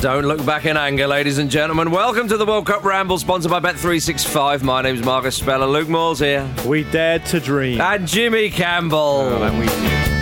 Don't look back in anger, ladies and gentlemen. Welcome to the World Cup Ramble, sponsored by Bet365. My name's Marcus Speller. Luke Moore's here. We dared to dream. And Jimmy Campbell. Oh,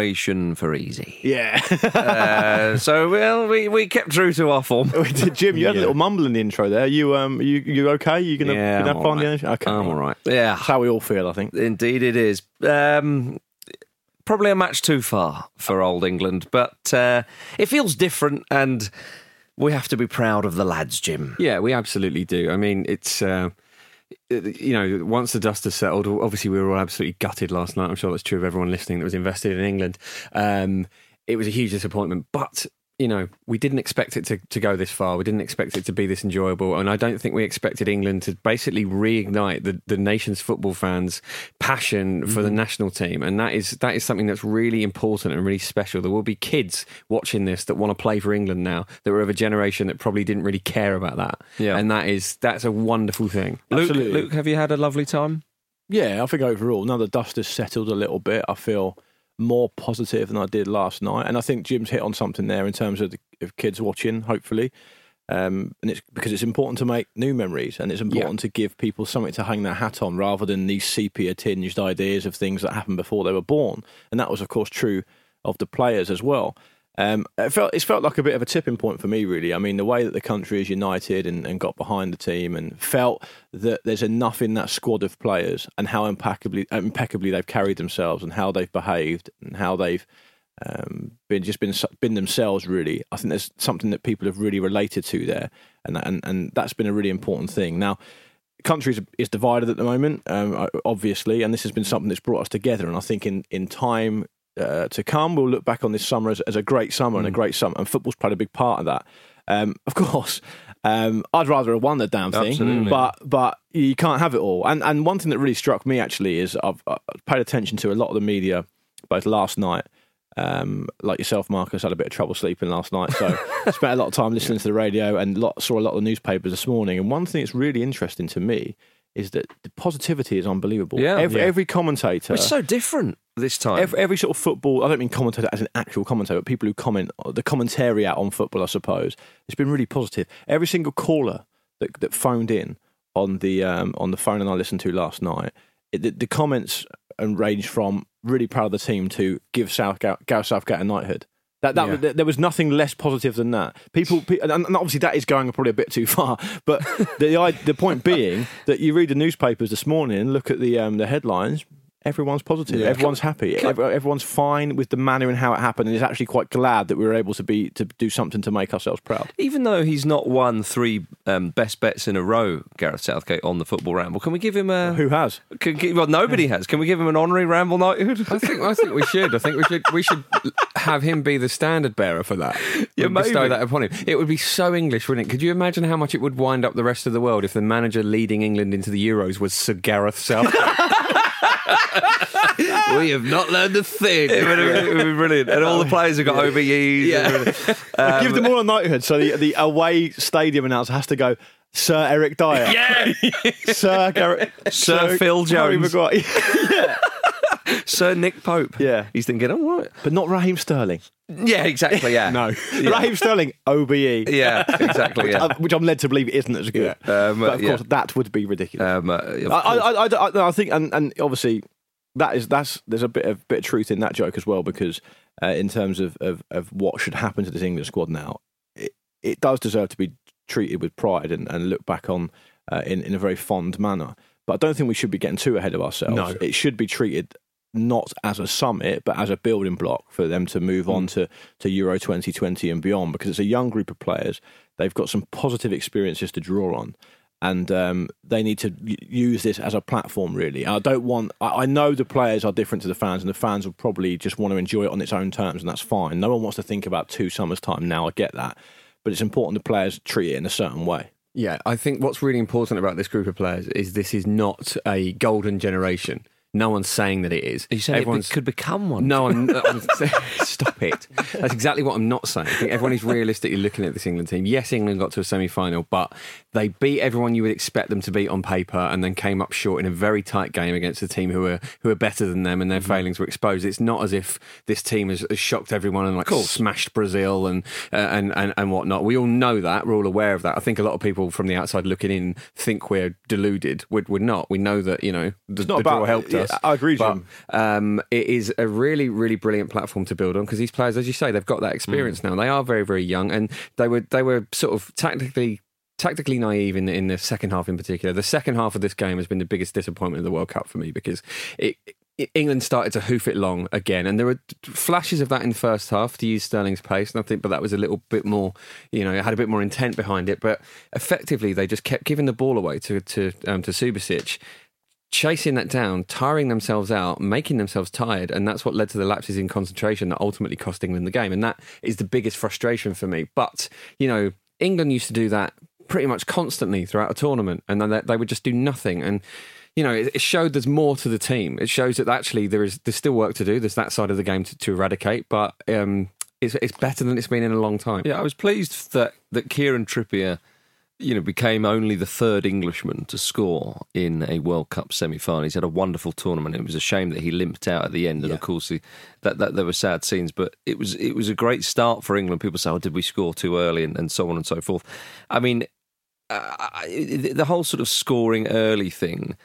that we- Laco. Curation for easy. Yeah. Uh, so, well, we, we kept true to our form. Jim, you had a little mumble in the intro there. You um, you you okay? You gonna, Yeah, gonna I'm have fun? all right. the Okay, I'm all right. Yeah, That's how we all feel, I think. indeed it is. Um, probably a match too far for old England, but uh, it feels different and we have to be proud of the lads, Jim. Yeah, we absolutely do. I mean, it's uh, you know, once the dust has settled, obviously we were all absolutely gutted last night. I'm sure that's true of everyone listening that was invested in England. Um, it was a huge disappointment, but you know, we didn't expect it to, to go this far. We didn't expect it to be this enjoyable, and I don't think we expected England to basically reignite the, the nation's football fans' passion for the mm-hmm. national team, and that is that is something that's really important and really special. There will be kids watching this that want to play for England now that were of a generation that probably didn't really care about that, Yeah. and that is that's a wonderful thing. Luke, Luke, have you had a lovely time? Yeah, I think overall, now the dust has settled a little bit, I feel more positive than I did last night. And I think Jim's hit on something there in terms of, the, of kids watching, hopefully. Um, and it's because it's important to make new memories and it's important to give people something to hang their hat on rather than these sepia tinged ideas of things that happened before they were born. And that was, of course, true of the players as well. Um, it felt it's felt like a bit of a tipping point for me, really. I mean, the way that the country is united and, and got behind the team, and felt that there's enough in that squad of players, and how impeccably impeccably they've carried themselves, and how they've behaved, and how they've um, been just been been themselves. Really, I think there's something that people have really related to there, and and and that's been a really important thing. Now, country is, divided at the moment, um, obviously, and this has been something that's brought us together. And I think in in time uh, to come, we'll look back on this summer as, as a great summer and a great summer, and football's played a big part of that. Um, of course, um, I'd rather have won the damn thing, Absolutely. but but you can't have it all. And and one thing that really struck me actually is I've, I've paid attention to a lot of the media both last night Um, like yourself, Marcus, had a bit of trouble sleeping last night, so spent a lot of time listening to the radio and lot, saw a lot of the newspapers this morning. And one thing that's really interesting to me is that the positivity is unbelievable. Yeah. every, Yeah. every commentator, It's so different this time. Every, every sort of football, I don't mean commentator as an actual commentator, but people who comment, the commentary out on football, I suppose, it's been really positive. Every single caller that, that phoned in on the um, on the phone and I listened to last night, it, the, the comments and ranged from really proud of the team to give South Gareth Southgate a knighthood. That, that Yeah. there- there was nothing less positive than that. People, and and obviously that is going probably a bit too far. But the the point being that you read the newspapers this morning, look at the um, the headlines. Everyone's positive. Everyone's happy. Every- everyone's fine with the manner and how it happened, and is actually quite glad that we were able to be to do something to make ourselves proud. Even though he's not won three um, best bets in a row, Gareth Southgate on the football ramble, can we give him a? Who has? Can, can- well, nobody has. Can we give him an honorary ramble knighthood? I think I think we should. I think we should we should have him be the standard bearer for that. Yeah, We'd bestow that upon him. It would be so English, wouldn't it? Could you imagine how much it would wind up the rest of the world if the manager leading England into the Euros was Sir Gareth Southgate? we have not learned a thing. It would, have, it would be brilliant. And all the oh, players have got OBEs. Yeah. Um, give them all a knighthood, so the the away stadium announcer has to go. Sir Eric Dier, Yeah. Sir Garrett, Sir Phil Harry Jones. Maguire. Sir Nick Pope. Yeah. He's thinking, oh, right. but not Raheem Sterling. Yeah, exactly. Yeah. No, Raheem Sterling, OBE. Yeah, exactly. Yeah. Uh, which I'm led to believe isn't as good. Um, but of yeah. course, that would be ridiculous. Um, uh, I. I, I, I, I- I think, and, and obviously, that is that's there's a bit of bit of truth in that joke as well because uh, in terms of, of of what should happen to this England squad now, it, it does deserve to be treated with pride and, and looked back on uh, in in a very fond manner. But I don't think we should be getting too ahead of ourselves. No. It should be treated not as a summit, but as a building block for them to move on to, to Euro 2020 and beyond, because it's a young group of players. They've got some positive experiences to draw on. And um, they need to use this as a platform, really. I don't want. I I know the players are different to the fans, and the fans will probably just want to enjoy it on its own terms, and that's fine. No one wants to think about two summers' time now. I get that, but it's important the players treat it in a certain way. Yeah, I think what's really important about this group of players is this is not a golden generation. No one's saying that it is. you said it Everyone's be- could become one. No, I'm, I'm stop it. That's exactly what I'm not saying. I think everyone is realistically looking at this England team. Yes, England got to a semi-final, but they beat everyone you would expect them to beat on paper, and then came up short in a very tight game against a team who are who are better than them, and their failings were exposed. It's not as if this team has, has shocked everyone and like smashed Brazil and, uh, and and and whatnot. We all know that. We're all aware of that. I think a lot of people from the outside looking in think we're deluded. We're, we're not. We know that you know the, the draw helped yeah, us. I agree, But, um, it is a really, really brilliant platform to build on because these players, as you say, they've got that experience now. They are very, very young, and they were they were sort of tactically. Tactically naive in the, in the second half, in particular. The second half of this game has been the biggest disappointment of the World Cup for me because it, it- England started to hoof it long again, and there were flashes of that in the first half to use Sterling's pace, and I think, but that was a little bit more, you know, it had a bit more intent behind it. But effectively, they just kept giving the ball away to to um, to Subasic, chasing that down, tiring themselves out, making themselves tired, and that's what led to the lapses in concentration that ultimately cost England the game. And that is the biggest frustration for me. But you know, England used to do that pretty much constantly throughout a tournament, and then they, would just do nothing. And you know, it, it showed there's more to the team. It shows that actually there is there's still work to do. There's that side of the game to, to eradicate, but um, it's, it's better than it's been in a long time. Yeah, I was pleased that that Kieran Trippier, you know, became only the third Englishman to score in a World Cup semi-final. He's had a wonderful tournament. It was a shame that he limped out at the end, and of course, he, that, that there were sad scenes. But it was it was a great start for England. People say, "Oh, did we score too early?" and, and so on and so forth. I mean, uh, the whole sort of scoring early thing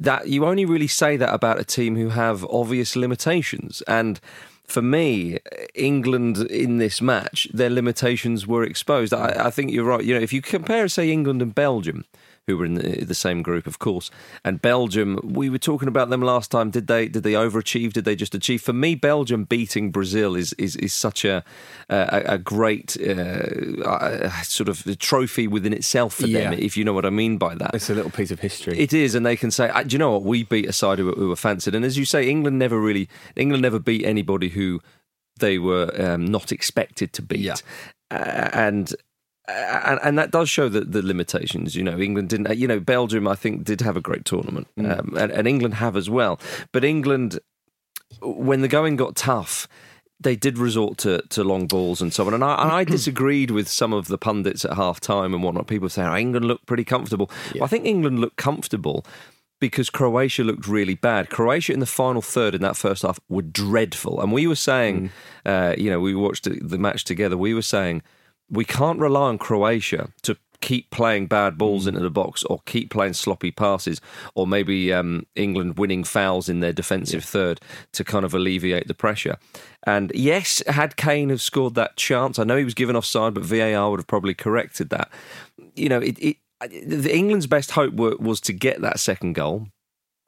that you only really say that about a team who have obvious limitations and for me england in this match their limitations were exposed. I, I think you're right. You know if you compare say england and belgium who were in the, the same group of course and belgium we were talking about them last time did they did they overachieve did they just achieve for me belgium beating brazil is is, is such a a, a great uh, uh, sort of trophy within itself for them if you know what i mean by that It's a little piece of history. it is, and they can say, "Ah, "Do you know what? We beat a side who, were- who were fancied." And as you say, England never really, England never beat anybody who they were um, not expected to beat, Yeah. uh, and. And, and that does show the, the limitations. You know, England didn't. You know, Belgium, I think, did have a great tournament, um, and, and England have as well. But England, when the going got tough, they did resort to, to long balls and so on. And I, and I disagreed with some of the pundits at half time and whatnot. People saying oh, England looked pretty comfortable. Well, I think England looked comfortable because Croatia looked really bad. Croatia in the final third in that first half were dreadful. And we were saying, uh, you know, we watched the match together, we were saying, we can't rely on Croatia to keep playing bad balls into the box or keep playing sloppy passes or maybe um, England winning fouls in their defensive third to kind of alleviate the pressure. And yes, had Kane have scored that chance, I know he was given offside, but VAR would have probably corrected that. You know, it, it the England's best hope were, was to get that second goal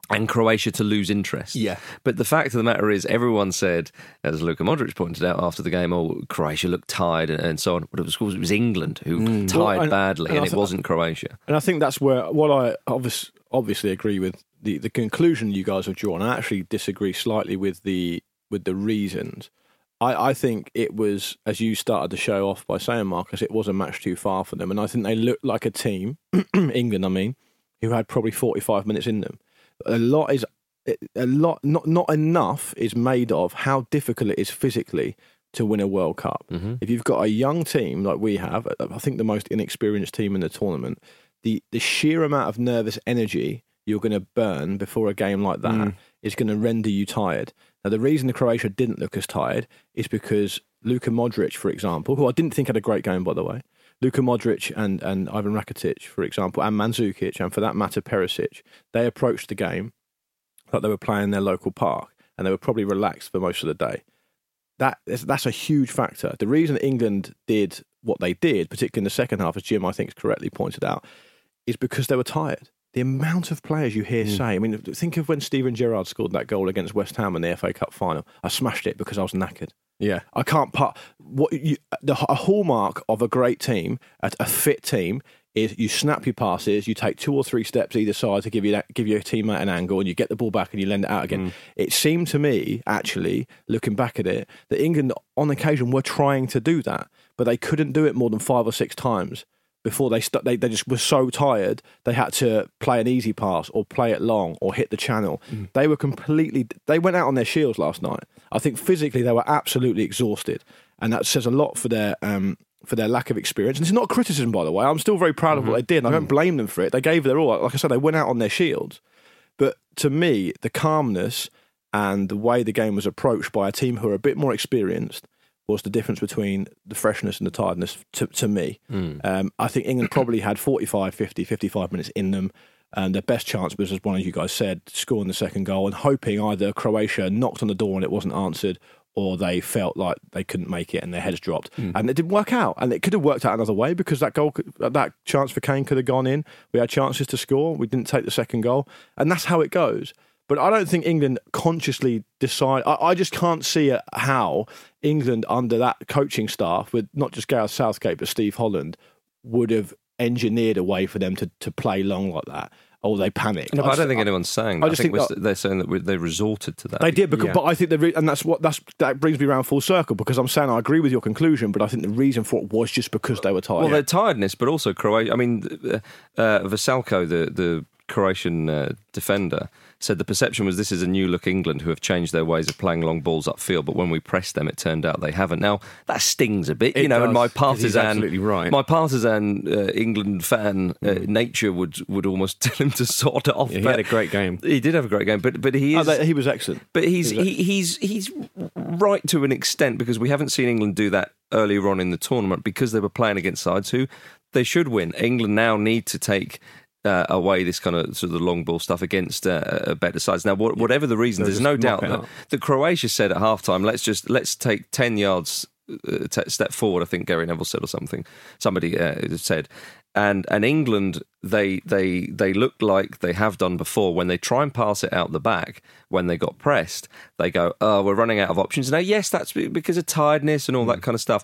and Croatia to lose interest. Yeah. But the fact of the matter is, everyone said, as Luka Modric pointed out after the game, oh, Croatia looked tired and, and so on. But it was, it was England who mm. tired Well, and- badly, and and, it th- wasn't Croatia. And I think that's where what I obviously, obviously agree with the, the conclusion you guys have drawn. I actually disagree slightly with the with the reasons. I, I think it was, as you started the show off by saying, Marcus, it was a match too far for them. And I think they looked like a team, England, I mean, who had probably 45 minutes in them. A lot is, a lot, not, not enough is made of how difficult it is physically to win a World Cup. Mm-hmm. If you've got a young team like we have, I think the most inexperienced team in the tournament, the, the sheer amount of nervous energy you're going to burn before a game like that mm. is going to render you tired. Now, the reason the Croatia didn't look as tired is because Luka Modric, for example, who I didn't think had a great game, by the way, Luka Modric and, and Ivan Rakitic, for example, and Mandzukic, and for that matter, Perisic, they approached the game like they were playing in their local park, and they were probably relaxed for most of the day. That that's a huge factor. The reason England did what they did, particularly in the second half, as Jim I think correctly pointed out, is because they were tired. The amount of players you hear mm. say, I mean, think of when Steven Gerrard scored that goal against West Ham in the FA Cup final. I smashed it because I was knackered. Yeah. I can't put what you, the a hallmark of a great team, a, a fit team, is you snap your passes, you take two or three steps either side to give you that, give your teammate an angle, and you get the ball back and you lend it out again. Mm. It seemed to me, actually, looking back at it, that England on occasion were trying to do that, but they couldn't do it more than five or six times before they st- they they just were so tired they had to play an easy pass or play it long or hit the channel. Mm. They were completely they went out on their shields last night. I think physically they were absolutely exhausted, and that says a lot for their um, for their lack of experience. And it's not a criticism, by the way. I'm still very proud of what mm-hmm. they did. I don't mm. blame them for it. They gave their all. Like I said, they went out on their shields. But to me, the calmness and the way the game was approached by a team who are a bit more experienced was the difference between the freshness and the tiredness to, to me. Hmm. Um, I think England probably had 45, 50, 55 minutes in them. And their best chance was, as one of you guys said, scoring the second goal and hoping either Croatia knocked on the door and it wasn't answered, or they felt like they couldn't make it and their heads dropped. Hmm. And it didn't work out. And it could have worked out another way because that goal, could, uh, that chance for Kane could have gone in. We had chances to score. We didn't take the second goal. And that's how it goes. But I don't think England consciously decide. I, I just can't see how England under that coaching staff, with not just Gareth Southgate but Steve Holland, would have engineered a way for them to, to play long like that. Or they panicked. No, but I don't think anyone's saying I that. I, just think, think that- they're saying that they resorted to that. They did, because, Yeah. but I think the re- and that's what that's that brings me around full circle because I'm saying I agree with your conclusion, but I think the reason for it was just because they were tired. Well, their tiredness, but also Croatia. I mean, uh, uh, Vrsaljko, the the Croatian uh, defender, said the perception was this is a new look England who have changed their ways of playing long balls upfield. But when we pressed them, it turned out they haven't. Now that stings a bit, you know. does, and my partisan, absolutely right. my partisan uh, England fan uh, nature would would almost tell him to sort it off. Yeah, he had a great game. He did have a great game, but but he Oh, is. they- he was excellent. But he's He he, he's he's right to an extent because we haven't seen England do that earlier on in the tournament because they were playing against sides who they should win. England now need to take. Uh, away this kind of sort of the long ball stuff against uh, uh, better sides. Now, what, whatever the reason, They'll there's no doubt that, that Croatia said at halftime, "Let's just let's take ten yards uh, t- step forward." I think Gary Neville said or something. Somebody uh, said, and and England they they they look like they have done before when they try and pass it out the back when they got pressed they go oh we're running out of options now yes that's because of tiredness and all that kind of stuff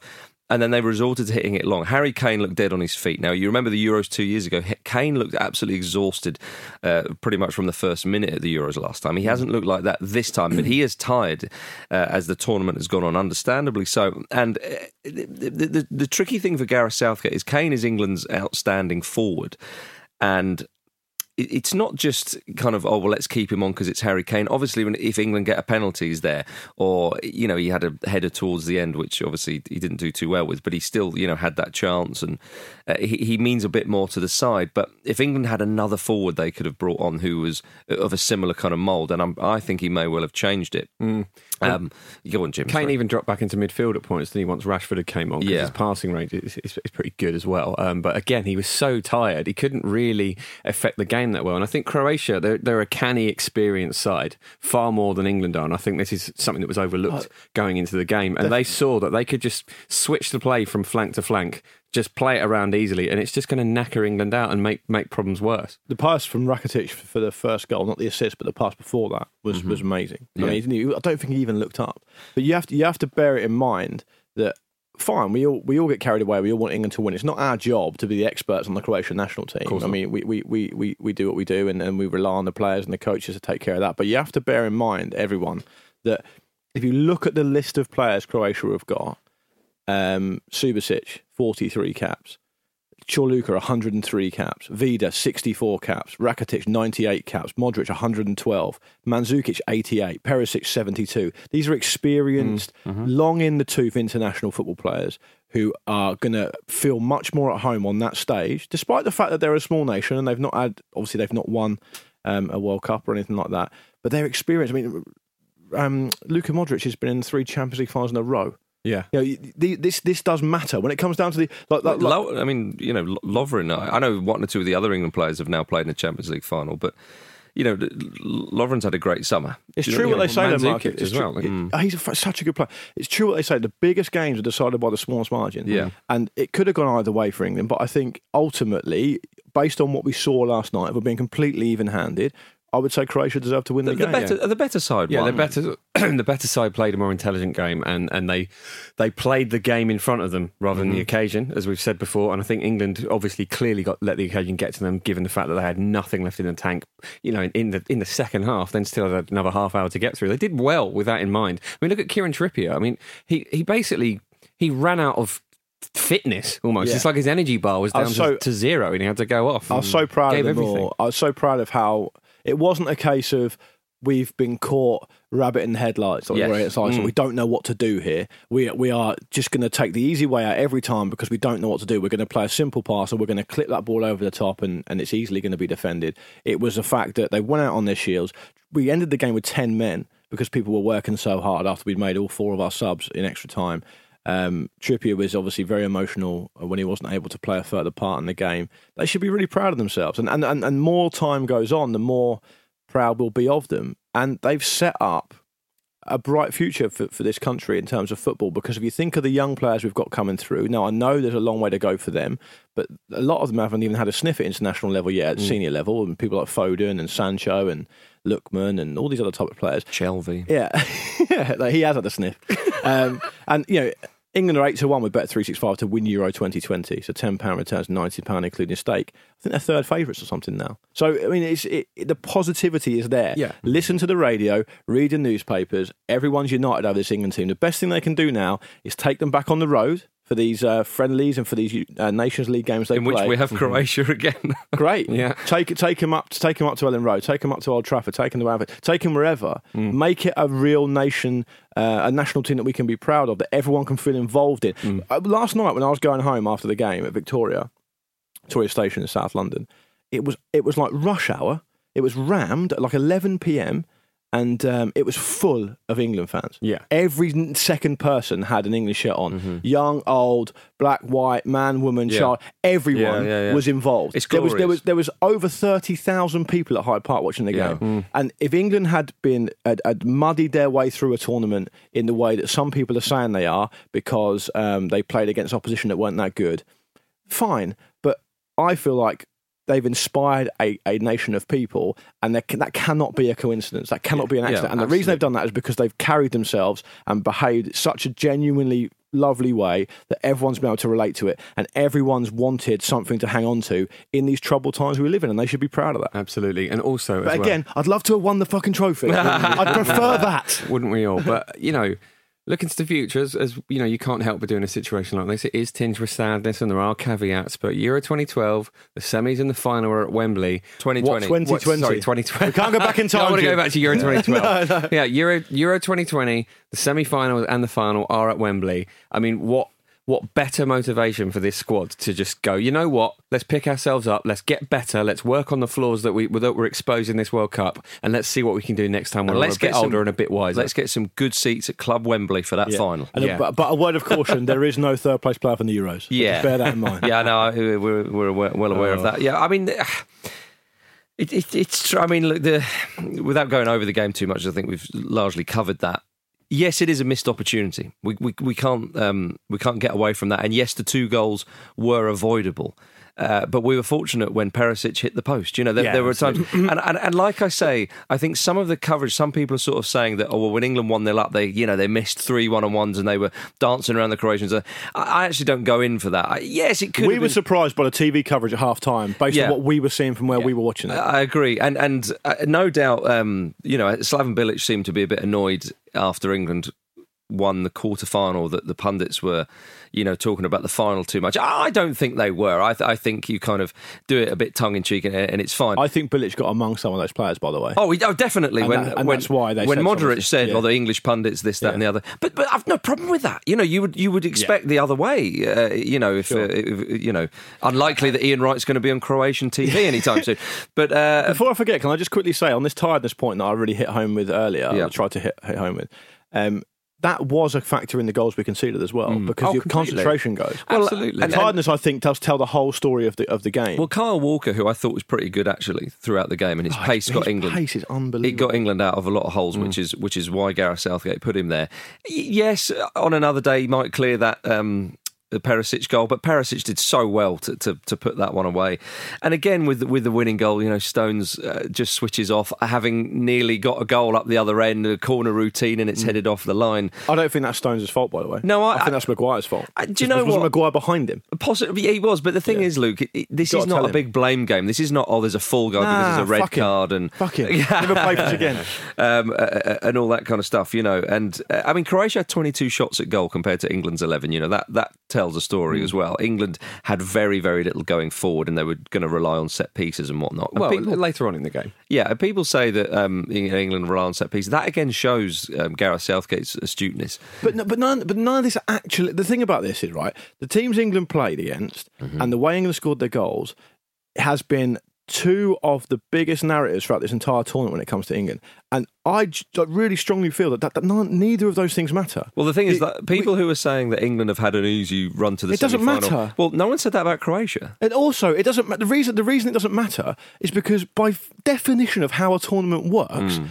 and then they resorted to hitting it long. Harry Kane looked dead on his feet. Now, you remember the Euros two years ago. Kane looked absolutely exhausted uh, pretty much from the first minute at the Euros last time. He hasn't looked like that this time, but he is tired uh, as the tournament has gone on, understandably so. And uh, the, the, the, tricky thing for Gareth Southgate is Kane is England's outstanding forward. And it's not just kind of oh well let's keep him on because it's Harry Kane. Obviously, when if England get a penalty, he's there, or you know he had a header towards the end, which obviously he didn't do too well with, but he still you know had that chance, and uh, he, he means a bit more to the side. But if England had another forward, they could have brought on who was of a similar kind of mould, and I'm, I think he may well have changed it. Um, go on, Jim. Kane sorry. even dropped back into midfield at points than he once Rashford had came on because Yeah. his passing range is, is, is pretty good as well. Um, but again, he was so tired, he couldn't really affect the game that well. And I think Croatia, they're, they're a canny, experienced side, far more than England are. And I think this is something that was overlooked going into the game. And they saw that they could just switch the play from flank to flank, just play it around easily, and it's just going to knacker England out and make, make problems worse. The pass from Rakitic for the first goal, not the assist, but the pass before that was mm-hmm. was amazing. I mean, he didn't- I don't think he even looked up. But you have to you have to bear it in mind that fine, we all we all get carried away. We all want England to win. It's not our job to be the experts on the Croatian national team. I mean, we, we, we, we, we do what we do, and, and we rely on the players and the coaches to take care of that. But you have to bear in mind, everyone, that if you look at the list of players Croatia have got, um, Subasic, 43 caps. Corluka, 103 caps. Vida, 64 caps. Rakitic, 98 caps. Modric, 112. Mandzukic, 88. Perisic, 72. These are experienced, long in the tooth international football players who are going to feel much more at home on that stage, despite the fact that they're a small nation and they've not had, obviously, they've not won um, a World Cup or anything like that. But they're experienced. I mean, um, Luka Modric has been in three Champions League finals in a row. Yeah. You know, the, this this does matter when it comes down to the like. like, I mean, you know, Lo- Lovren. I I know one or two of the other England players have now played in the Champions League final, but you know, Lovren's had a great summer. it's true what they say, though, Mark. As well, like- It- mm. uh, he's such a good player. It's true what they say. The biggest games are decided by the smallest margin. Yeah. and it could have gone either way for England. But I think ultimately, based on what we saw last night, if we're being completely even-handed, I would say Croatia deserved to win the, The, the game. better, the better side. Yeah, won. the better the better side played a more intelligent game, and, and they they played the game in front of them rather than the mm-hmm. occasion, as we've said before. And I think England obviously clearly got let the occasion get to them, given the fact that they had nothing left in the tank. You know, in, in the in the second half, then still had another half hour to get through. They did well with that in mind. I mean, look at Kieran Trippier. I mean, he he basically he ran out of fitness almost. Yeah. It's like his energy bar was down was so- to, to zero, and he had to go off. I was so proud of them everything. all. I was so proud of how it wasn't a case of we've been caught rabbit in the headlights. Like Yes. where it's like, so Mm. we don't know what to do here. We we are just going to take the easy way out every time because we don't know what to do. We're going to play a simple pass and we're going to clip that ball over the top and, and it's easily going to be defended. It was the fact that they went out on their shields. We ended the game with 10 men because people were working so hard after we'd made all four of our subs in extra time. Um, Trippier was obviously very emotional when he wasn't able to play a further part in the game. They should be really proud of themselves. And and, and, and more time goes on, the more proud we'll be of them. And they've set up a bright future for, for this country in terms of football because if you think of the young players we've got coming through, now I know there's a long way to go for them, but a lot of them haven't even had a sniff at international level yet, at senior level, and people like Foden and Sancho and Lookman and all these other type of players. Shelvey. Yeah, yeah, like he has had a sniff. Um, and you know, England are eight to one with Bet three six five to win Euro twenty twenty. So ten pound returns ninety pound including stake. I think they're third favourites or something now. So I mean, it's it, it- the positivity is there. Yeah. Listen to the radio, read the newspapers. Everyone's united over this England team. The best thing they can do now is take them back on the road for these uh, friendlies and for these uh, Nations League games they In which we have Croatia again. Great. Yeah. Take it. Take him up. Take him up to Elland Road. Take him up to Old Trafford. Take him to Anfield. Take him wherever. Make it a real nation, uh, a national team that we can be proud of, that everyone can feel involved in. Uh, last night when I was going home after the game at Victoria, Victoria Station in South London, it was it was like rush hour. It was rammed at like 11 p.m. And um, it was full of England fans. Yeah. Every second person had an English shirt on. Young, old, black, white, man, woman, Yeah. child. Everyone Yeah, yeah, was involved. It's there was there was glorious. there was over thirty thousand people at Hyde Park watching the game. And if England had been had, had muddied their way through a tournament in the way that some people are saying they are because um, they played against opposition that weren't that good, fine. But I feel like they've inspired a, a nation of people, and that, can, that cannot be a coincidence. That cannot be an Yeah, accident. and the reason they've done that is because they've carried themselves and behaved such a genuinely lovely way that everyone's been able to relate to it, and everyone's wanted something to hang on to in these troubled times we live in, and they should be proud of that. Absolutely, and also as But well- again, I'd love to have won the fucking trophy. I'd prefer that. wouldn't we all? But you know, Looking to the future, as, as you know, you can't help but do in a situation like this. It is tinged with sadness, and there are caveats. But Euro 2012, the semis and the final are at Wembley. 2020. What, 2020? Sorry, 2020. We can't go back in time, I want to go back to Euro 2012. Yeah, Euro Euro 2020, the semi-final and the final are at Wembley. I mean, what what better motivation for this squad to just go? You know what? Let's pick ourselves up. Let's get better. Let's work on the flaws that we that we're exposed in this World Cup, and let's see what we can do next time when And we're let's a bit get some- older and a bit wiser. Let's get some good seats at Club Wembley for that Yeah. final. And a- Yeah. but, but a word of caution: there is no third place player from the Euros. Yeah. bear that in mind. yeah, no, I- we're, we're well aware of oh. that. Yeah, I mean, it, it, it's. tr- I mean, look, the without going over the game too much, I think we've largely covered that. Yes, it is a missed opportunity. We we, we can't um, we can't get away from that. And yes, the two goals were avoidable. Uh, but we were fortunate when Perisic hit the post. You know, there, Yeah, there were times, and, and and like I say, I think some of the coverage, some people are sort of saying that, oh well, when England won 0 up, they you know they missed three one on ones and they were dancing around the Croatians. I, I actually don't go in for that. I, yes, it could. We were been- surprised by the TV coverage at half time based Yeah. on what we were seeing from where we were watching it. I agree, and and uh, no doubt, um, you know, Slaven Bilic seemed to be a bit annoyed after England won the quarter final that the pundits were, you know, talking about the final too much. I don't think they were. I, th- I think you kind of do it a bit tongue in cheek, and, and it's fine. I think Bilic got among some of those players, by the way. Oh, oh, definitely. And when that- when, that's why they when said Modric said, Yeah. "Well, the English pundits, this, that, Yeah. and the other," but but I've no problem with that. You know, you would you would expect the other way. Uh, you know, if, uh, if you know, unlikely that Ian Wright's going to be on Croatian TV anytime soon. But uh, Before I forget, can I just quickly say on this tiredness point that I really hit home with earlier, Yeah. I tried to hit, hit home with, um, that was a factor in the goals we conceded as well because Oh, your completely. concentration goes. Absolutely. And tiredness, I think, does tell the whole story of the of the game. Well, Kyle Walker, who I thought was pretty good actually throughout the game, and his Oh, pace his got England. pace is unbelievable. It got England out of a lot of holes, which is which is why Gareth Southgate put him there. Yes, on another day he might clear that um, the Perisic goal, but Perisic did so well to, to, to put that one away. And again, with the, with the winning goal, you know, Stones uh, just switches off, having nearly got a goal up the other end, a corner routine, and Mm. it's headed off the line. I don't think that's Stones' fault, by the way. No, I- think I- that's Maguire's fault. I- do you know wasn't what? Maguire behind him? Possibly, yeah, he was. But the thing Yeah. is, Luke, it, it- this is not a him. big blame game. This is not, oh, there's a full goal because there's a red fuck him. card and Fuck him. Never play for us again. um, uh, uh, and all that kind of stuff, you know. And uh, I mean, Croatia had 22 shots at goal compared to England's 11. You know that that tells a story Hmm. as well. England had very very little going forward, and they were going to rely on set pieces and whatnot. And well, people- later on in the game. yeah, people say that um, England rely on set pieces. That again shows um, Gareth Southgate's astuteness. But no, but none but none of this actually. The thing about this is right. The teams England played against Mm-hmm. and the way England scored their goals has been two of the biggest narratives throughout this entire tournament when it comes to England. And I j- I really strongly feel that, that, that none, neither of those things matter. Well, the thing is It- that people who are saying that England have had an easy run to the It doesn't semi-final- matter. Well, no one said that about Croatia. And also, it doesn't. ma- The reason the reason it doesn't matter is because by f- definition of how a tournament works. Mm.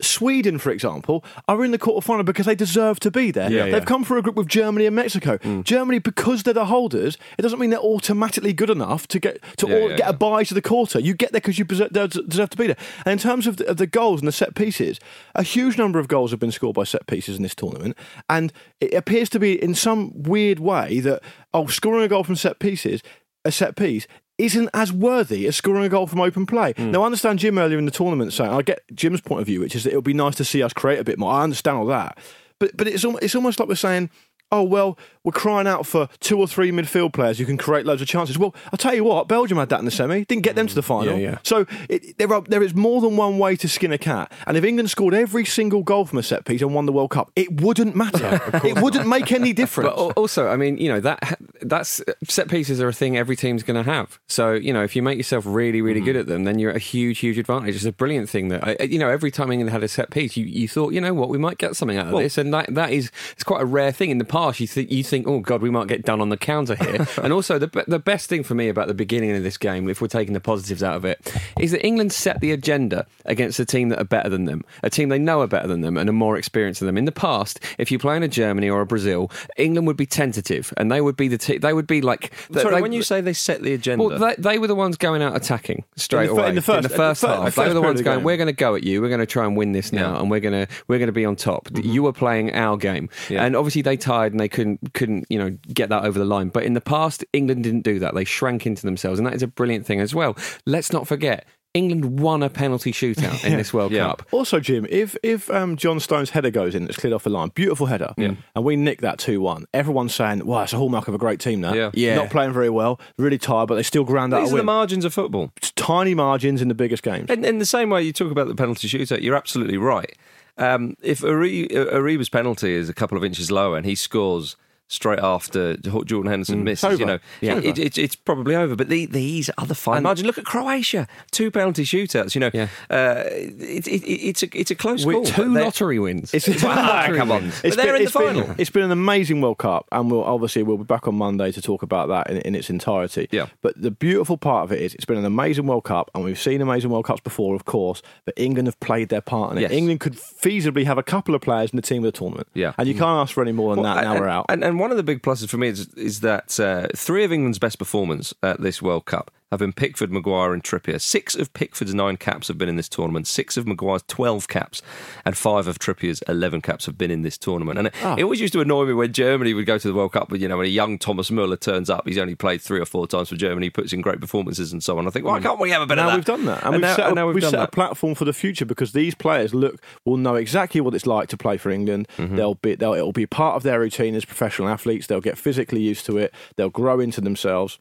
Sweden, for example, are in the quarterfinal because they deserve to be there. Yeah, They've yeah. come through a group with Germany and Mexico. Hmm. Germany, because they're the holders, it doesn't mean they're automatically good enough to get to Yeah, all, get a bye to the quarter. You get there because you deserve, deserve to be there. And in terms of the, of the goals and the set pieces, a huge number of goals have been scored by set pieces in this tournament, and it appears to be in some weird way that oh, scoring a goal from set pieces, a set piece. Isn't as worthy as scoring a goal from open play. Hmm. Now, I understand Jim earlier in the tournament saying, I get Jim's point of view, which is that it would be nice to see us create a bit more. I understand all that. But, but it's, al- it's almost like we're saying, oh, well, we're crying out for two or three midfield players who can create loads of chances. Well, I'll tell you what, Belgium had that in the semi, didn't get them to the mm, final. Yeah, yeah. So it, there, are, there is more than one way to skin a cat. And if England scored every single goal from a set piece and won the World Cup, it wouldn't matter. it wouldn't make any difference. But also, I mean, you know that that's set pieces are a thing every team's going to have. So you know, if you make yourself really, really good mm. at them, then you're at a huge, huge advantage. It's a brilliant thing that I, you know. Every time England had a set piece, you, you thought, you know what, we might get something out of this, and that that is it's quite a rare thing. In the past, you think you think, oh god, we might get done on the counter here. and also, the the best thing for me about the beginning of this game, if we're taking the positives out of it, is that England set the agenda against a team that are better than them, a team they know are better than them and are more experienced than them. In the past, if you play in a Germany or a Brazil, England would be tentative, and they would be the te- they would be like Sorry, they- when you say they set the agenda, well, they, they were the ones going out attacking straight In the away in the first- in the first in the fir- half. the they were the ones going, "We're going to go at you. We're going to try and win this now, Yeah. Mm-hmm. and we're going to we're going to be on top." You were playing our game, Yeah. and obviously they tired and they couldn't couldn't you know get that over the line. But in the past, England didn't do that. They shrank into themselves, and that is a brilliant thing as well. Let's not forget. England won a penalty shootout in this World Yeah. Cup. Also, Jim, if if um, John Stones' header goes in, it's cleared off the line, beautiful header, and we nick that two one. Everyone's saying, "Wow, it's a hallmark of a great team." Now, Yeah. Yeah. not playing very well, really tired, but they still ground out These a are the margins of football. It's tiny margins in the biggest games. And in the same way you talk about the penalty shootout, you're absolutely right. Um, if Ari- Ariba's penalty is a couple of inches lower and he scores straight after Jordan Henderson misses, you know, Yeah. it, it, it's probably over. But the, these are the fine And- margins. Look at Croatia, two penalty shootouts. You know, Yeah. uh, it, it, it's a it's a close With call. Two lottery wins. It's, Ah, come on, but they're in the it's been- final. it's been an amazing World Cup, and we'll obviously we'll be back on Monday to talk about that in, in its entirety. Yeah. But the beautiful part of it is it's been an amazing World Cup, and we've seen amazing World Cups before, of course. But England have played their part in it. Yes. England could feasibly have a couple of players in the team of the tournament. Yeah. and you can't ask for any more than Well, that. Now and, we're out. And, and one of the big pluses for me is, is that uh, three of England's best performers at this World Cup have been Pickford, Maguire, and Trippier. Six of Pickford's nine caps have been in this tournament. Six of Maguire's 12 caps, and five of Trippier's 11 caps have been in this tournament. And it, Ah. it always used to annoy me when Germany would go to the World Cup, but you know, when a young Thomas Muller turns up, he's only played three or four times for Germany, puts in great performances and so on. I think, why can't we have a bit now of that? we've done that, and, And we've now, set, a, we've, we've done set a platform for the future because these players look will know exactly what it's like to play for England. Mm-hmm. They'll be they'll it'll be part of their routine as professional athletes. They'll get physically used to it. They'll grow into themselves,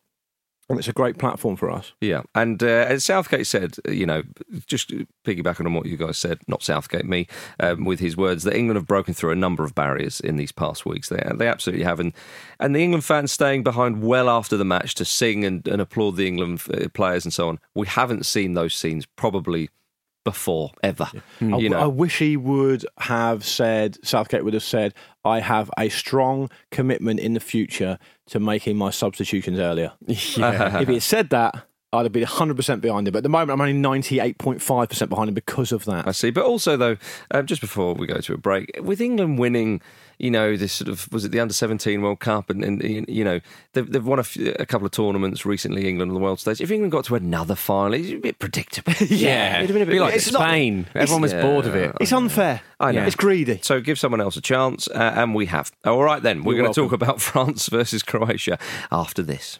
and it's a great platform for us. Yeah, and uh, as Southgate said, uh, you know, just piggybacking on what you guys said, not Southgate, me, um, with his words, that England have broken through a number of barriers in these past weeks. They they absolutely have, and and the England fans staying behind well after the match to sing and, and applaud the England uh, players and so on. We haven't seen those scenes probably before ever. I, You I know, wish he would have said, Southgate would have said, I have a strong commitment in the future to making my substitutions earlier. if he had said that, I'd have been 100% behind him. But at the moment, I'm only 98.5% behind him because of that. I see. But also, though, um, just before we go to a break, with England winning, you know, this sort of was it the under seventeen World Cup, and, and you know they've, they've won a, few, a couple of tournaments recently. England on the world stage. If England got to another final, it's a bit predictable. yeah, it'd have been a bit Be like It's not- Spain. Everyone was Yeah. bored of it. It's unfair. I know. It's greedy. So give someone else a chance, uh, and we have. All right, then we're going to talk about France versus Croatia after this.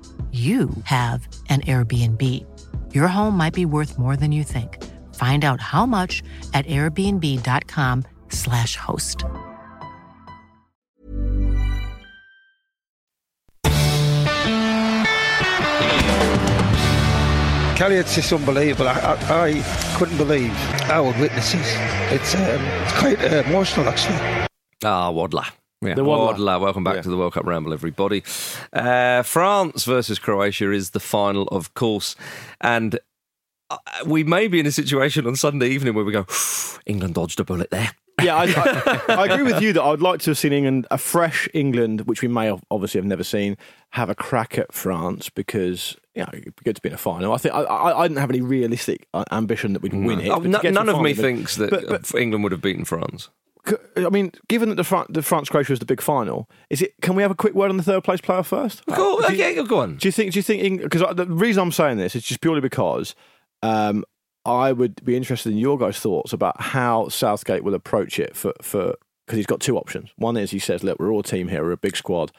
you have an Airbnb. Your home might be worth more than you think. Find out how much at airbnb.com/slash host. Kelly, it's just unbelievable. I, I, I couldn't believe our witnesses. It's, um, it's quite uh, emotional, actually. Ah, Wadler. Yeah. The Waddler. Waddler. Welcome back Yeah. to the World Cup Ramble, everybody. Uh, France versus Croatia is the final, of course. And uh, we may be in a situation on Sunday evening where we go, England dodged a bullet there. Yeah, I, I, I agree with you that I would like to have seen England, a fresh England, which we may have, obviously have never seen, have a crack at France because you know it'd be good to be in a final. I think I, I, I didn't have any realistic uh, ambition that we'd win it. Oh, no- none of me thinks that but- but- England would have beaten France. I mean, given that the, Fran- the France Croatia was the big final, is it? Can we have a quick word on the third place player first? Cool. Uh, do you- Okay, go on. Do you think? Do you think? Because the reason I'm saying this is just purely because um, I would be interested in your guys' thoughts about how Southgate will approach it for for because he's got two options. One is he says, "Look, we're all a team here. We're a big squad.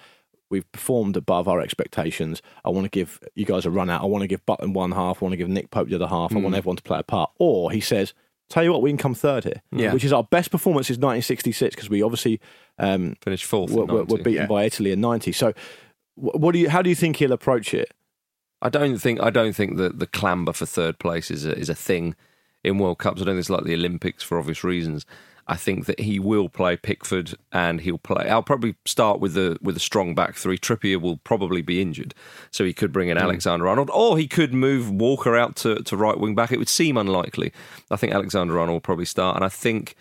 We've performed above our expectations. I want to give you guys a run out. I want to give Butland one half. I want to give Nick Pope the other half. I want everyone to play a part." Or he says. Tell you what, we can come third here, Yeah. which is our best performance since 1966 because we obviously um, Finished fourth. were, were, were 90. beaten by Italy in 90. So, what do you? How do you think he'll approach it? I don't think I don't think that the clamber for third place is a, is a thing in World Cups. I don't think it's like the Olympics for obvious reasons. I think that he will play Pickford and he'll play. I'll probably start with the with a strong back three. Trippier will probably be injured, so he could bring in hmm. Alexander Arnold, or he could move Walker out to, to right wing back. It would seem unlikely. I think Alexander Arnold will probably start, and I think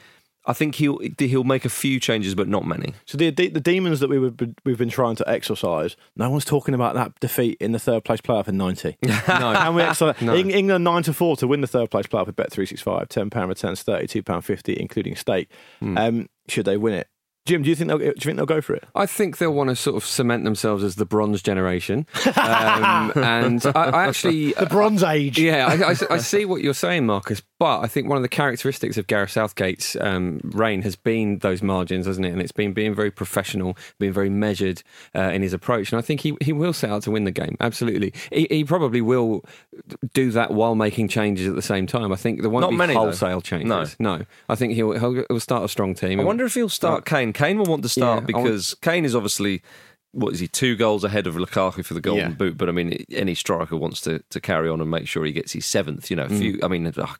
I think he'll he'll make a few changes, but not many. So the the, the demons that we were, we've been trying to exorcise. No one's talking about that defeat in the third place playoff in 90. No. Can we exorcise? No. England nine to four to win the third place playoff with Bet three six five. Ten pound returns thirty two pound fifty, including stake. Um, should they win it? Jim, do you think they'll do you think they'll go for it? I think they'll want to sort of cement themselves as the bronze generation. Um, and I, I actually. The Bronze Age. Yeah, I, I- I see what you're saying, Marcus. But I think one of the characteristics of Gareth Southgate's um, reign has been those margins, hasn't it? And it's been being very professional, being very measured uh, in his approach. And I think he, he will set out to win the game. Absolutely, he, he probably will do that while making changes at the same time. I think there won't Not be many, though. wholesale changes. No. no. I think he'll, he'll he'll start a strong team. I wonder if he'll start Kane. Kane will want to start Yeah, because Kane is obviously what is he two goals ahead of Lukaku for the golden Yeah. boot. But I mean, any striker wants to, to carry on and make sure he gets his seventh. You know, if Mm. you, I mean, ugh,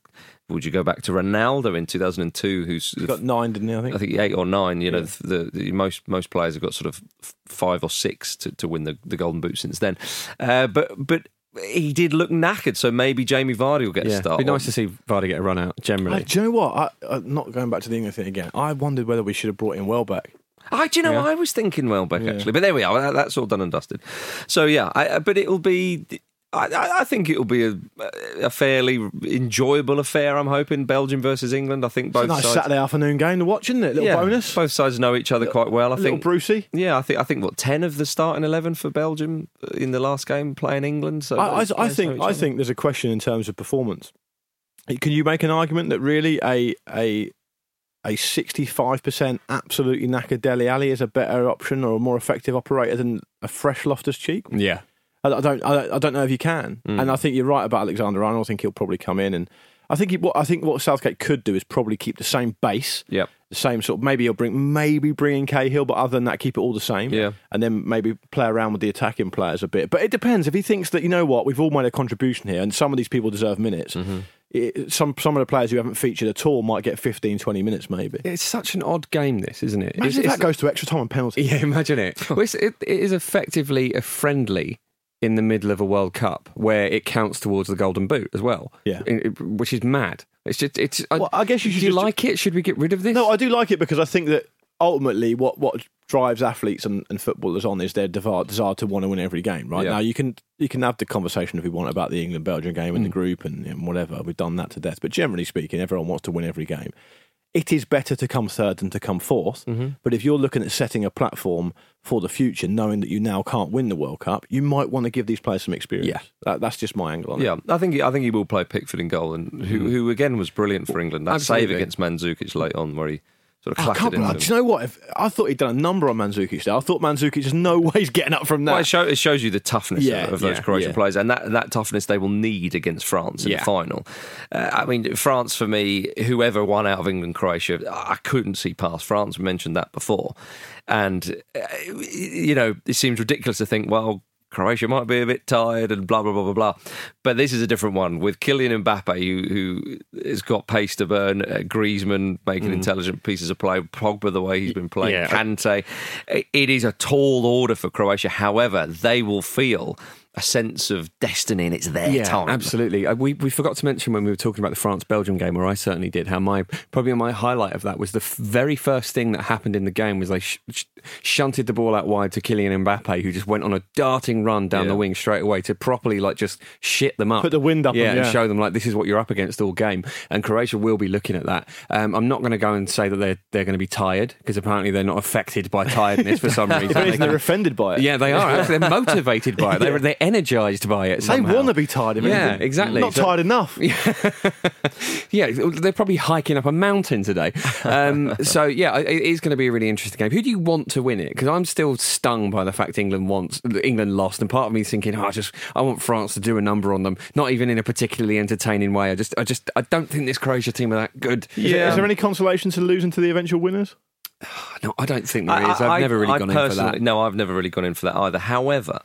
would you go back to Ronaldo in two thousand and two? Who's He got nine, didn't he? I think. I think eight or nine. You know, the, the most most players have got sort of five or six to, to win the, the golden boot since then. Uh, but but he did look knackered, so maybe Jamie Vardy will get Yeah, a start. it'd be nice to see Vardy get a run out. I, Generally, do you know what? I, uh, not going back to the England thing again. I wondered whether we should have brought in Welbeck. I, do you know, Yeah. I was thinking Welbeck Yeah. actually, but there we are. That, that's all done and dusted. So yeah, I, but it'll be. I, I think it'll be a, a fairly enjoyable affair. I'm hoping Belgium versus England. I think It's a both nice sides. Saturday afternoon game to watch, isn't it? Little yeah, bonus. Both sides know each other quite well. I little think. Brucey. Yeah, I think I think what ten of the starting eleven for Belgium uh, in the last game playing England. So I, I, I think I think there's a question in terms of performance. Can you make an argument that really a a a 65% absolutely knackered Dele Alli is a better option or a more effective operator than a fresh Loftus Cheek? yeah. I, I don't I, don't- I don't know if you can. Mm. And I think you're right about Alexander Arnold. I think he'll probably come in and I think he, what I think what Southgate could do is probably keep the same base. Yep. The same sort of maybe he'll bring maybe bring in Cahill, but other than that, keep it all the same. Yeah. And then maybe play around with the attacking players a bit. But it depends. If he thinks that, you know what, we've all made a contribution here and some of these people deserve minutes. Mm-hmm. It, some some of the players who haven't featured at all might get 15, 20 minutes maybe. It's such an odd game, this, isn't it? Imagine It's- if that goes to extra time and penalty. Yeah, imagine it. Well, it's, it, it is effectively a friendly in the middle of a World Cup where it counts towards the Golden Boot as well. Yeah. In- it- which is mad. It's just it's. Well, I guess you should Do you just- like it? Should we get rid of this? No, I do like it because I think that ultimately what, what drives athletes and, and footballers on is their desire, desire to want to win every game. Right Yeah. now, you can you can have the conversation if you want about the England Belgium game and the group and, and whatever. We've done that to death. But generally speaking, everyone wants to win every game. It is better to come third than to come 4th Mm-hmm. But if you're looking at setting a platform for the future, knowing that you now can't win the World Cup, you might want to give these players some experience. Yeah. That, that's just my angle on it. Yeah, I think he, I think he will play Pickford in goal, and who, who again was brilliant for England. That save Absolutely. against Mandzukic late on, where he sort of Oh, clattered into do you know what? If, I thought he'd done a number on Mandzukic there. I thought Mandzukic, there's no way he's getting up from that. Well, it, show, it shows you the toughness Yeah, of, of those yeah, Croatian yeah. players, and that, that toughness they will need against France in Yeah. the final. Uh, I mean, France for me, whoever won out of England, Croatia, I couldn't see past France. We mentioned that before, and uh, you know, it seems ridiculous to think, well. Croatia might be a bit tired and blah blah blah blah blah, but this is a different one with Kylian Mbappe, who who has got pace to burn. Uh, Griezmann making intelligent pieces of play. Pogba, the way he's been playing. Yeah. Kante. It is a tall order for Croatia. However, they will feel a sense of destiny and it's their yeah, time. absolutely. Uh, we we forgot to mention when we were talking about the France Belgium game, or I certainly did. How my probably my highlight of that was the f- very first thing that happened in the game was they sh- sh- shunted the ball out wide to Kylian Mbappe, who just went on a darting run down Yeah. the wing straight away to properly like just shit them up, Put the wind up yeah, them, and show them like this is what you're up against all game. And Croatia will be looking at that. Um, I'm not going to go and say that they're they're going to be tired because apparently they're not affected by tiredness for some reason. They they're offended by it. yeah, they are. Actually, they're motivated by it. They're, they're energized by it. They want to be tired. If Yeah, anything. exactly. Not So- tired enough. Yeah, they're probably hiking up a mountain today. Um, so yeah, it it is going to be a really interesting game. Who do you want to win it? Because I'm still stung by the fact England wants England lost, and part of me is thinking, oh, I just I want France to do a number on them. Not even in a particularly entertaining way. I just I just I don't think this Croatia team are that good. Yeah. Is, there, is there any consolation to losing to the eventual winners? No, I don't think there is. I, I've I- never really I gone in for that. No, I've never really gone in for that either. However,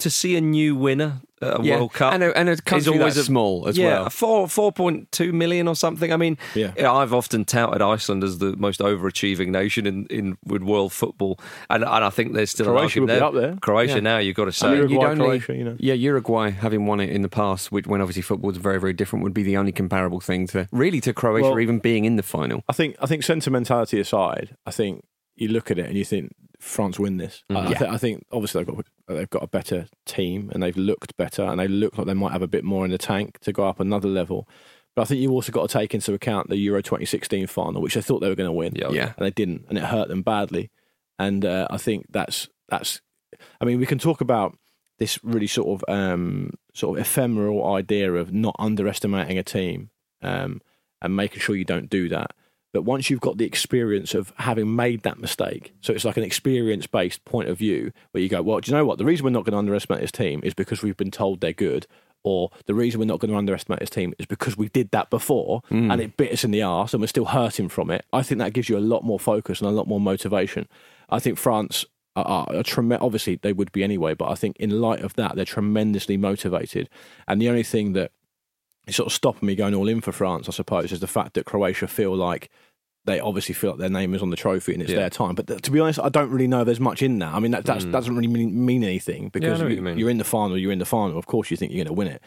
to see a new winner at a Yeah, World Cup and a- and a is country always that's a- small as yeah, well. four four point two million or something. I mean, Yeah. I've often touted Iceland as the most overachieving nation in, in with world football, and, and I think there's still Croatia an would be up there. Croatia Yeah. now, you've got to And say. Uruguay, You'd only- Croatia, you know. Yeah, Uruguay having won it in the past, which, when obviously football was very, very different, would be the only comparable thing to really to Croatia Well- even being in the final. I think I think sentimentality aside, I think you look at it and you think France win this. I, I, Yeah. thi- I think obviously they've got they've got a better team and they've looked better and they look like they might have a bit more in the tank to go up another level. But I think you've also got to take into account the Euro 2016 final, which they thought they were going to win, Yeah, Yeah. and they didn't, and it hurt them badly. And uh, I think that's that's. I mean, we can talk about this really sort of um, sort of ephemeral idea of not underestimating a team um, and making sure you don't do that. But once you've got the experience of having made that mistake, so it's like an experience based point of view where you go, well, do you know what? The reason we're not going to underestimate this team is because we've been told they're good. Or the reason we're not going to underestimate this team is because we did that before hmm. and it bit us in the arse and we're still hurting from it. I think that gives you a lot more focus and a lot more motivation. I think France are, are, are trem- obviously they would be anyway, but I think in light of that, they're tremendously motivated. And the only thing that is sort of stopping me going all in for France, I suppose, is the fact that Croatia feel like they obviously feel like their name is on the trophy and it's Yeah. their time. But th- to be honest, I don't really know there's much in that. I mean, that that's, doesn't really mean, mean anything because what you, you mean. you're in the final, you're in the final. Of course, you think you're going to win it.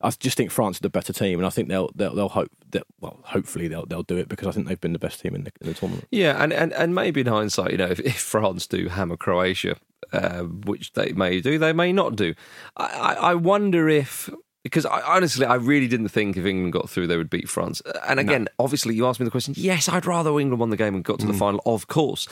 I just think France are the better team, and I think they'll they'll, they'll hope that well, hopefully they'll they'll do it because I think they've been the best team in the, in the tournament. Yeah, and, and, and maybe in hindsight, you know, if, if France do hammer Croatia, uh, which they may do, they may not do. I, I, I wonder if. Because I, honestly, I really didn't think if England got through, they would beat France. Uh, and again, obviously, you asked me the question. Yes, I'd rather England won the game and got to the mm. final, of course.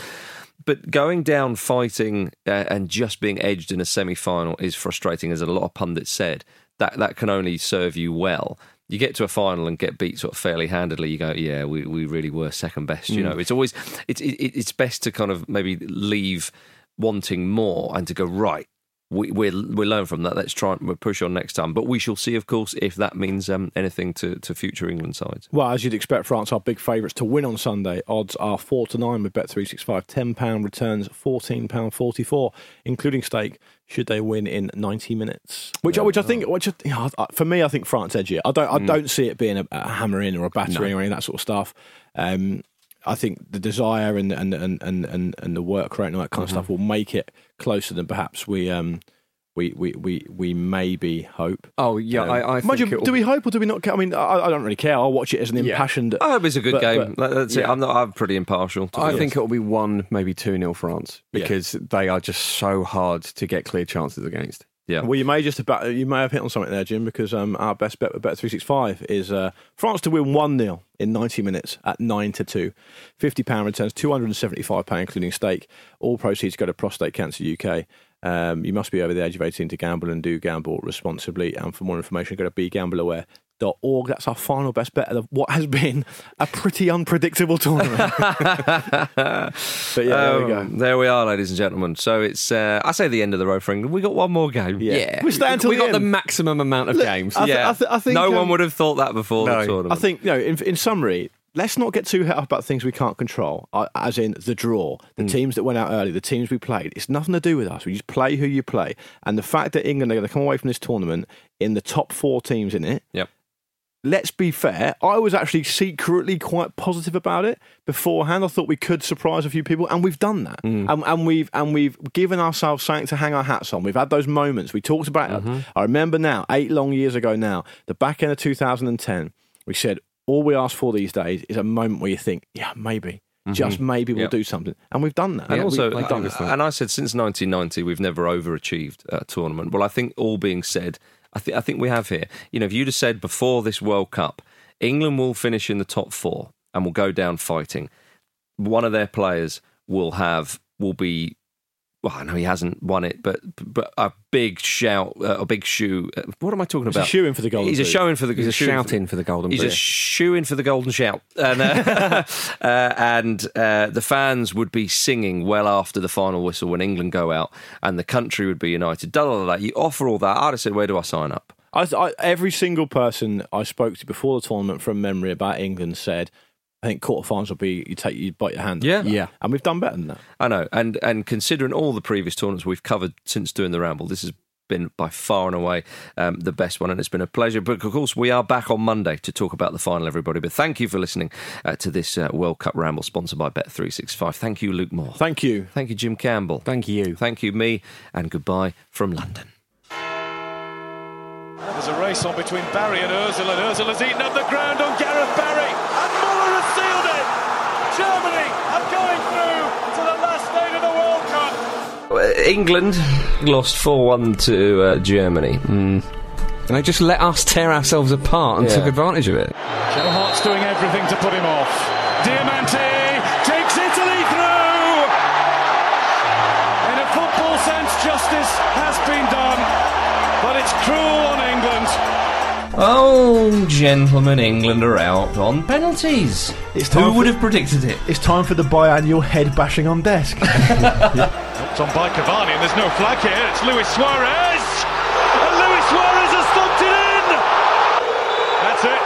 But going down fighting uh, and just being edged in a semi final is frustrating, as a lot of pundits said. That, that can only serve you well. You get to a final and get beat sort of fairly handedly. You go, yeah, we, we really were second best. You mm. know, it's always it's it, it's best to kind of maybe leave wanting more and to go right. We we we learn from that. Let's try and we'll push on next time. But we shall see, of course, if that means um, anything to, to future England sides. Well, as you'd expect, France are big favourites to win on Sunday. Odds are four to nine with Bet three six five. Ten pound returns fourteen pound forty four, including stake. Should they win in ninety minutes? Which, which I think, which I, you know, for me, I think France edge it. I don't, I don't see it being a, a hammer in or a battering or any of that sort of stuff. Um, I think the desire and and and and and, and the work rate and all that kind of stuff will make it closer than perhaps we um we we we, we maybe hope. Oh yeah, Um, I, I mind think you, it'll- do we hope or do we not? care? I mean, I, I don't really care. I'll watch it as an Yeah. impassioned. I hope it's a good But- game. but- That's it. I'm not. I'm pretty impartial. To I think it'll be one, maybe two nil France Yeah. because they are just so hard to get clear chances against. Yeah. Well, you may just about you may have hit on something there, Jim, because um, our best bet with Bet three six five is uh, France to win one 0 in ninety minutes at nine to two. Fifty pound returns two hundred and seventy five pound, including stake. All proceeds go to Prostate Cancer UK. Um, you must be over the age of eighteen to gamble and do gamble responsibly. And for more information, go to begambleaware.org. That's our final best bet of what has been a pretty unpredictable tournament. but yeah, there we go. Um, There we are, ladies and gentlemen. So it's uh, I say the end of the road for England. We got one more game. Yeah. We stay until we the got the maximum amount of Look, games. I thi- yeah. I thi- I think, no um, one would have thought that before No. the tournament. I think, you know, in, in summary, let's not get too het up about things we can't control, uh, as in the draw, the teams that went out early, the teams we played. It's nothing to do with us. We just play who you play. And the fact that England are going to come away from this tournament in the top four teams in it, Yep. Let's be fair, I was actually secretly quite positive about it beforehand. I thought we could surprise a few people, and we've done that. Mm. And, and we've and we've given ourselves something to hang our hats on. We've had those moments. We talked about Mm-hmm. it. I remember now, eight long years ago now, the back end of 2010, we said all we ask for these days is a moment where you think, yeah, maybe. Just maybe we'll Yep. do something, and we've done that. And We- also, uh, that. and I said since 1990 we've never overachieved a tournament. Well, I think all being said, I think I think we have here. You know, if you'd have said before this World Cup, England will finish in the top four and will go down fighting. One of their players will have will be. Well, I know he hasn't won it, but but a big shout, uh, a big shoe. Uh, what am I talking about? He's a about? shoo-in for the Golden He's a Boot. shoe in for the. He's a shoo-in shout-in for the Golden He's Boot. a shoe in for the golden shout, and uh, uh, and uh, the fans would be singing well after the final whistle when England go out, and the country would be united. Da, da, da, da. You offer all that. I'd have said, where do I sign up? I, I, every single person I spoke to before the tournament from memory about England said, I think quarterfinals will be you take you bite your hand. off." Yeah. Yeah. and we've done better than that. I know, and and considering all the previous tournaments we've covered since doing the ramble, this has been by far and away um, the best one, and it's been a pleasure. But of course, we are back on Monday to talk about the final, everybody. But thank you for listening uh, to this uh, World Cup ramble, sponsored by Bet Three Six Five. Thank you, Luke Moore. Thank you. Thank you, Jim Campbell. Thank you. Thank you, me, and goodbye from London. There's a race on between Barry and Ozil, and Ozil has eaten up the ground on Gareth Barry, and Muller has sealed it. Germany are going through to the last stage of the World Cup. Uh, England lost 4 1 to uh, Germany. And they just let us tear ourselves apart and Yeah. took advantage of it. Joe Hart's doing everything to put him off. Diamanti takes Italy through. In a football sense, justice has been done, but it's cruel on England. Oh, gentlemen, England are out on penalties. It's time Who would have predicted it? It's time for the biannual head bashing on desk. It's on by Cavani, and there's no flag here. It's Luis Suarez, and Luis Suarez has thumped it in. That's it.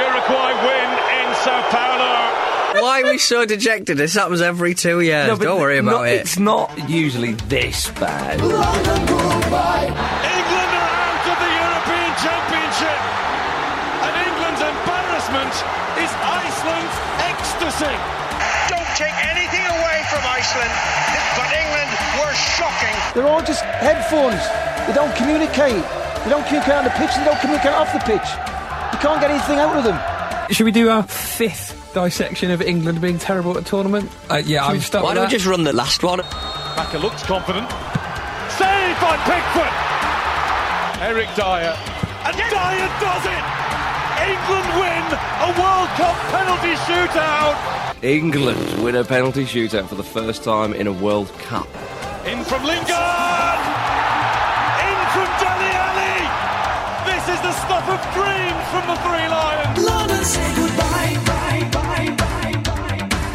Uruguay win in Sao Paulo. Why are we so dejected? This happens every two years. No, Don't worry about not- it. It's not usually this bad. England are out of the European Championship, and England's embarrassment is Iceland's ecstasy. Don't take anything away from Iceland, but England were shocking. They're all just headphones. They don't communicate. They don't communicate on the pitch. They don't communicate off the pitch. You can't get anything out of them. Should we do our fifth dissection of England being terrible at a tournament? Uh, yeah, Should I'm we- start Why don't we just run the last one? Bacca looks confident. Saved by Pickford. Eric Dier. And Dier does it! England win a World Cup penalty shootout. England win a penalty shootout for the first time in a World Cup. In from Lingard! In from Dele Alli! This is the stuff of dreams from the Three Lions!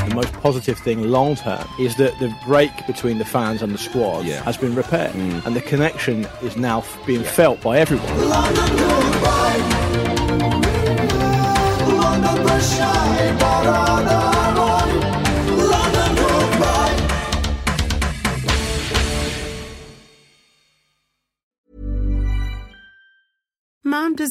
The most positive thing long term is that the break between the fans and the squad Yeah. has been repaired, mm. and the connection is now f- being felt by everyone. Mom